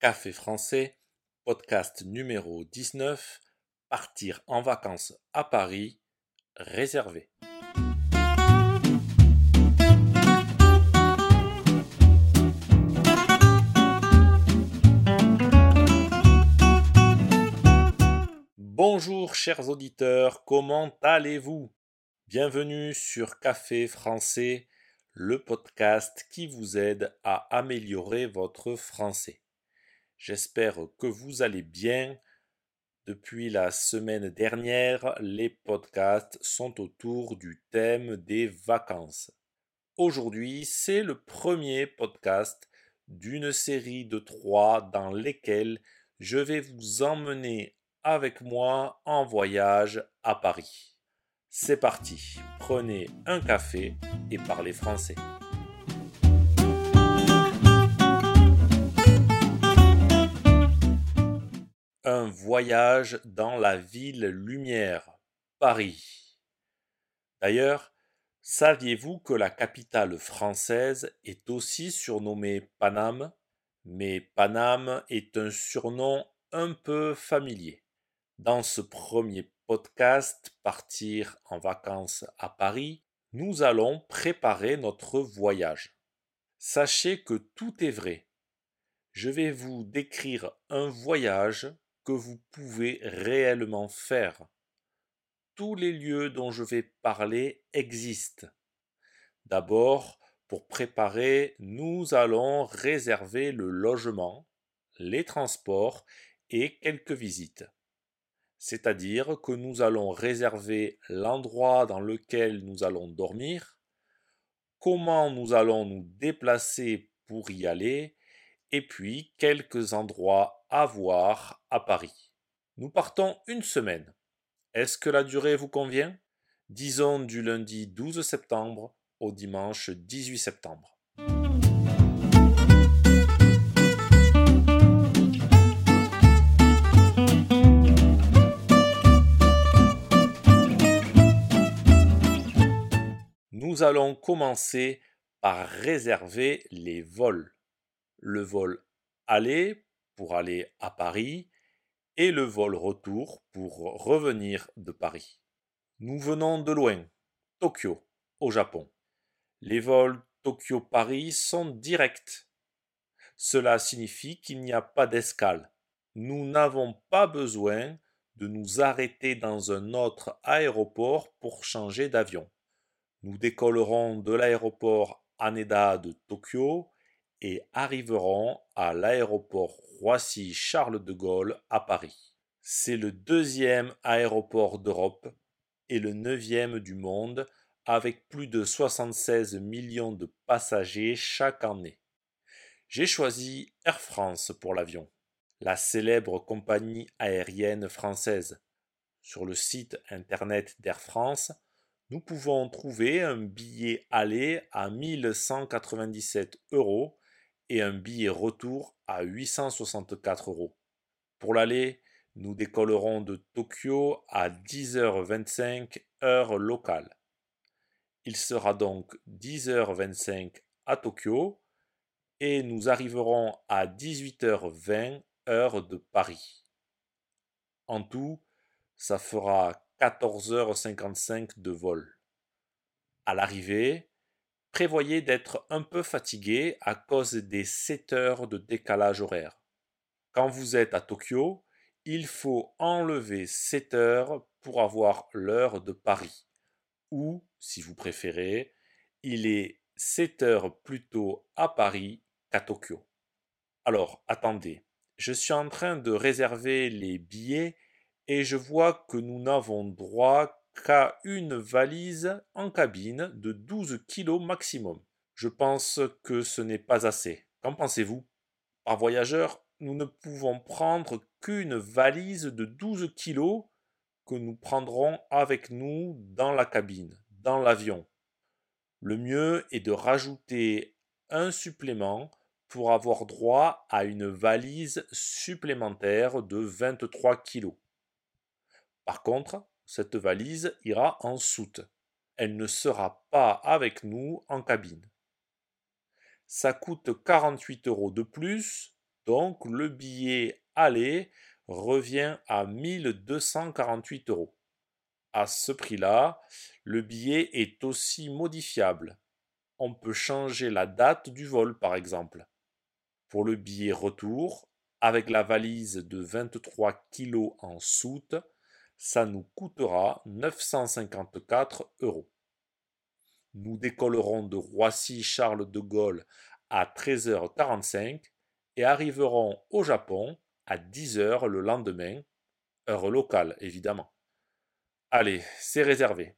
Café français, podcast numéro 19, Partir en vacances à Paris, réservé. Bonjour chers auditeurs, comment allez-vous? Bienvenue sur Café français, le podcast qui vous aide à améliorer votre français. J'espère que vous allez bien. Depuis la semaine dernière, les podcasts sont autour du thème des vacances. Aujourd'hui, c'est le premier podcast d'une série de trois dans lesquels je vais vous emmener avec moi en voyage à Paris. C'est parti, prenez un café et parlez français. Voyage dans la ville lumière, Paris. D'ailleurs, saviez-vous que la capitale française est aussi surnommée Paname? Mais Paname est un surnom un peu familier. Dans ce premier podcast Partir en vacances à Paris, nous allons préparer notre voyage. Sachez que tout est vrai. Je vais vous décrire un voyage vous pouvez réellement faire. Tous les lieux dont je vais parler existent. D'abord, pour préparer, nous allons réserver le logement, les transports et quelques visites c'est-à-dire que nous allons réserver l'endroit dans lequel nous allons dormir, comment nous allons nous déplacer pour y aller, et puis quelques endroits à voir à Paris. Nous partons une semaine. Est-ce que la durée vous convient? Disons du lundi 12 septembre au dimanche 18 septembre. nous allons commencer par réserver les vols. Le vol aller aller à Paris et le vol retour pour revenir de Paris. Nous venons de loin, Tokyo, au Japon. Les vols Tokyo-Paris sont directs. Cela signifie qu'il n'y a pas d'escale. Nous n'avons pas besoin de nous arrêter dans un autre aéroport pour changer d'avion. Nous décollerons de l'aéroport Haneda de Tokyo et arriverons à l'aéroport Roissy-Charles de Gaulle à Paris. C'est le deuxième aéroport d'Europe et le neuvième du monde avec plus de 76 millions de passagers chaque année. J'ai choisi Air France pour l'avion, la célèbre compagnie aérienne française. Sur le site internet d'Air France, nous pouvons trouver un billet aller à 1197 euros et un billet retour à 864 euros. Pour l'aller, nous décollerons de Tokyo à 10h25 heure locale. Il sera donc 10h25 à Tokyo et nous arriverons à 18h20 heure de Paris. En tout, ça fera 14h55 de vol. À l'arrivée, prévoyez d'être un peu fatigué à cause des 7 heures de décalage horaire. Quand vous êtes à Tokyo, il faut enlever 7 heures pour avoir l'heure de Paris. Ou, si vous préférez, il est 7 heures plus tôt à Paris qu'à Tokyo. Alors, attendez, je suis en train de réserver les billets et je vois que nous n'avons droit qu'à une valise en cabine de 12 kg maximum. Je pense que ce n'est pas assez. Qu'en pensez-vous? Par voyageur, nous ne pouvons prendre qu'une valise de 12 kg que nous prendrons avec nous dans la cabine, dans l'avion. Le mieux est de rajouter un supplément pour avoir droit à une valise supplémentaire de 23 kg. Par contre, cette valise ira en soute. Elle ne sera pas avec nous en cabine. Ça coûte 48 euros de plus, Donc le billet aller revient à 1248 euros. À ce prix-là, le billet est aussi modifiable. On peut changer la date du vol par exemple. Pour le billet retour, avec la valise de 23 kg en soute, ça nous coûtera 954 euros. Nous décollerons de Roissy-Charles de Gaulle à 13h45 et arriverons au Japon à 10h le lendemain, heure locale évidemment. Allez, c'est réservé.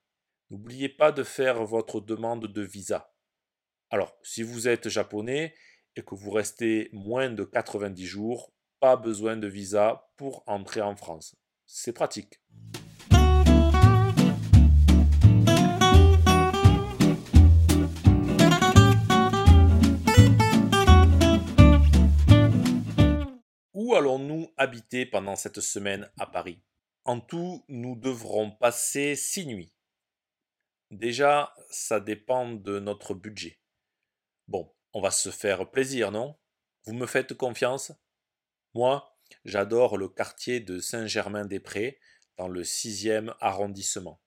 N'oubliez pas de faire votre demande de visa. Alors, si vous êtes japonais et que vous restez moins de 90 jours, pas besoin de visa pour entrer en France. C'est pratique. Où allons-nous habiter pendant cette semaine à Paris? En tout, nous devrons passer six nuits. Déjà, ça dépend de notre budget. Bon, on va se faire plaisir, non? Vous me faites confiance? Moi, j'adore le quartier de Saint-Germain-des-Prés, dans le 6e arrondissement.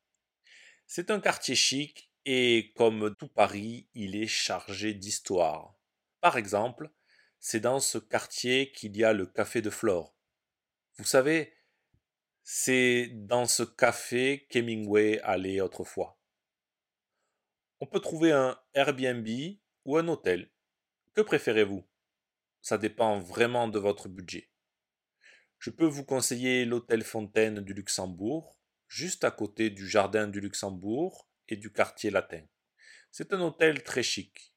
C'est un quartier chic et, comme tout Paris, il est chargé d'histoire. Par exemple, c'est dans ce quartier qu'il y a le café de Flore. Vous savez, c'est dans ce café qu'Hemingway allait autrefois. On peut trouver un Airbnb ou un hôtel. Que préférez-vous? Ça dépend vraiment de votre budget. Je peux vous conseiller l'hôtel Fontaine du Luxembourg, juste à côté du Jardin du Luxembourg et du quartier latin. C'est un hôtel très chic.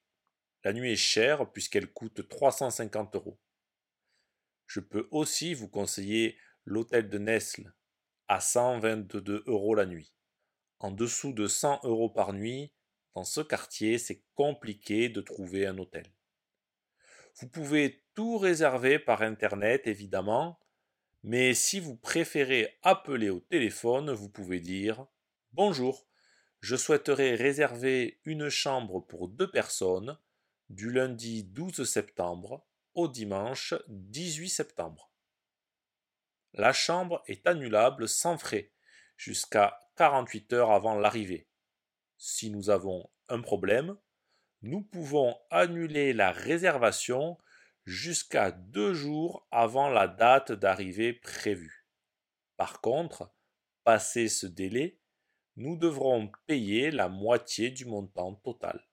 La nuit est chère puisqu'elle coûte 350 euros. Je peux aussi vous conseiller l'hôtel de Nesle à 122 euros la nuit. En dessous de 100 euros par nuit, dans ce quartier, c'est compliqué de trouver un hôtel. Vous pouvez tout réserver par Internet, évidemment, mais si vous préférez appeler au téléphone, vous pouvez dire Bonjour, je souhaiterais réserver une chambre pour deux personnes du lundi 12 septembre au dimanche 18 septembre. La chambre est annulable sans frais jusqu'à 48 heures avant l'arrivée. Si nous avons un problème, nous pouvons annuler la réservation jusqu'à deux jours avant la date d'arrivée prévue. Par contre, passé ce délai, nous devrons payer la moitié du montant total.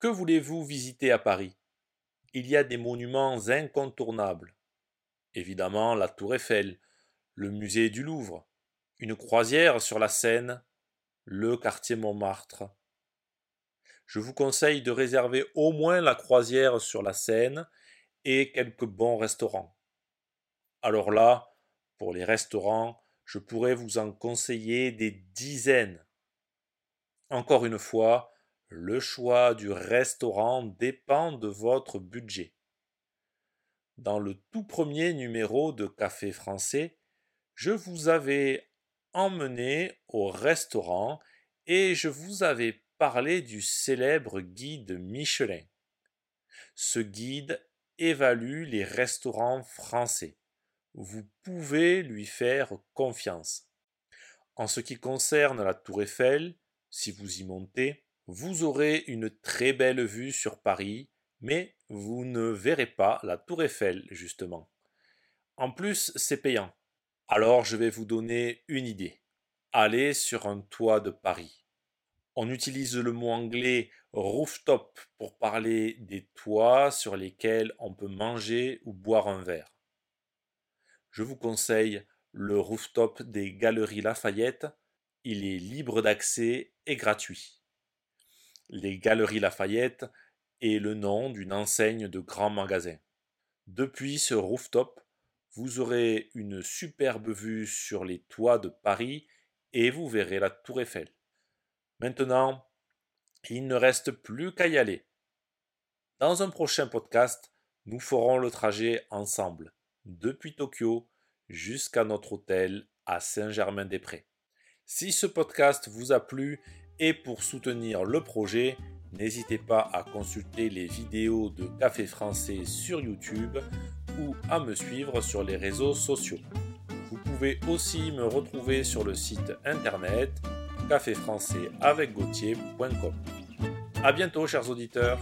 Que voulez-vous visiter à Paris? Il y a des monuments incontournables. Évidemment, la tour Eiffel, le musée du Louvre, une croisière sur la Seine, le quartier Montmartre. Je vous conseille de réserver au moins la croisière sur la Seine et quelques bons restaurants. Alors là, pour les restaurants, je pourrais vous en conseiller des dizaines. Encore une fois, le choix du restaurant dépend de votre budget. Dans le tout premier numéro de Café français, je vous avais emmené au restaurant et je vous avais parlé du célèbre guide Michelin. Ce guide évalue les restaurants français. Vous pouvez lui faire confiance. En ce qui concerne la tour Eiffel, si vous y montez, vous aurez une très belle vue sur Paris, mais vous ne verrez pas la tour Eiffel, justement. En plus, c'est payant. Alors je vais vous donner une idée. Allez sur un toit de Paris. On utilise le mot anglais rooftop pour parler des toits sur lesquels on peut manger ou boire un verre. Je vous conseille le rooftop des Galeries Lafayette. Il est libre d'accès et gratuit. Les Galeries Lafayette est le nom d'une enseigne de grands magasins. Depuis ce rooftop, vous aurez une superbe vue sur les toits de Paris et vous verrez la tour Eiffel. Maintenant, il ne reste plus qu'à y aller. Dans un prochain podcast, nous ferons le trajet ensemble, depuis Tokyo jusqu'à notre hôtel à Saint-Germain-des-Prés. Si ce podcast vous a plu et pour soutenir le projet, n'hésitez pas à consulter les vidéos de Café Français sur YouTube ou à me suivre sur les réseaux sociaux. Vous pouvez aussi me retrouver sur le site internet caféfrançais avec A bientôt chers auditeurs